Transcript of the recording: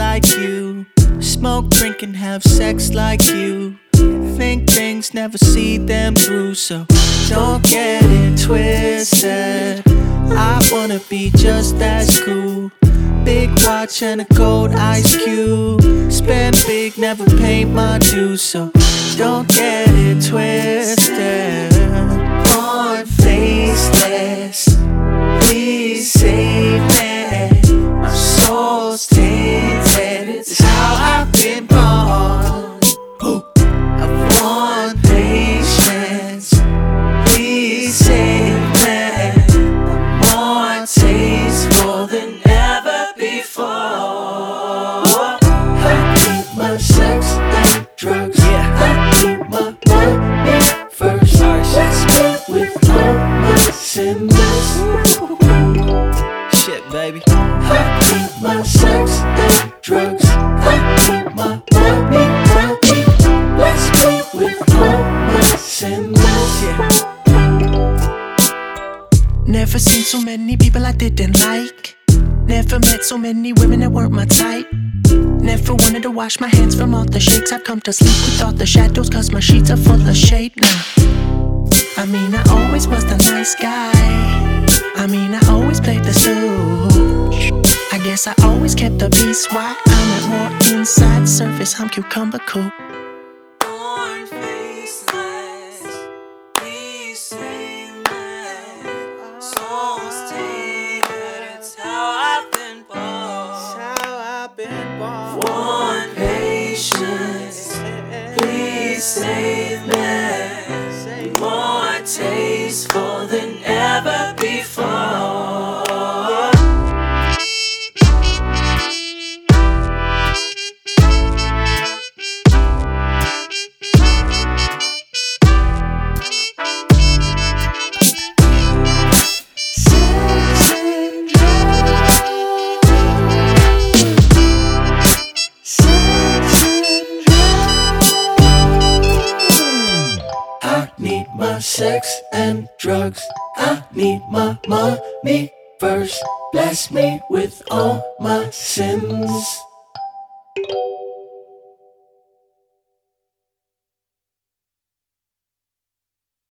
like you. Smoke, drink, and have sex like you. Think things, never see them through, so don't get it twisted. I wanna be just as cool. Big watch and a gold ice cube. Spend big, never pay my dues, so don't get it twisted. Drugs. I need my money first. Me with all my sins. Shit, baby. I need my sex and drugs. I need my money, money. Bless me with all my sins. Never seen so many people I didn't like. Never met so many women that weren't my type. Never wanted to wash my hands from all the shakes. I've come to sleep with all the shadows, cause my sheets are full of shade now. I mean, I always was the nice guy. I mean, I always played the stooge. I guess I always kept the peace. Why I'm at war inside surface, I'm cucumber cool. Save me. More tasteful sex and drugs. I need my money first. Bless me with all my sins.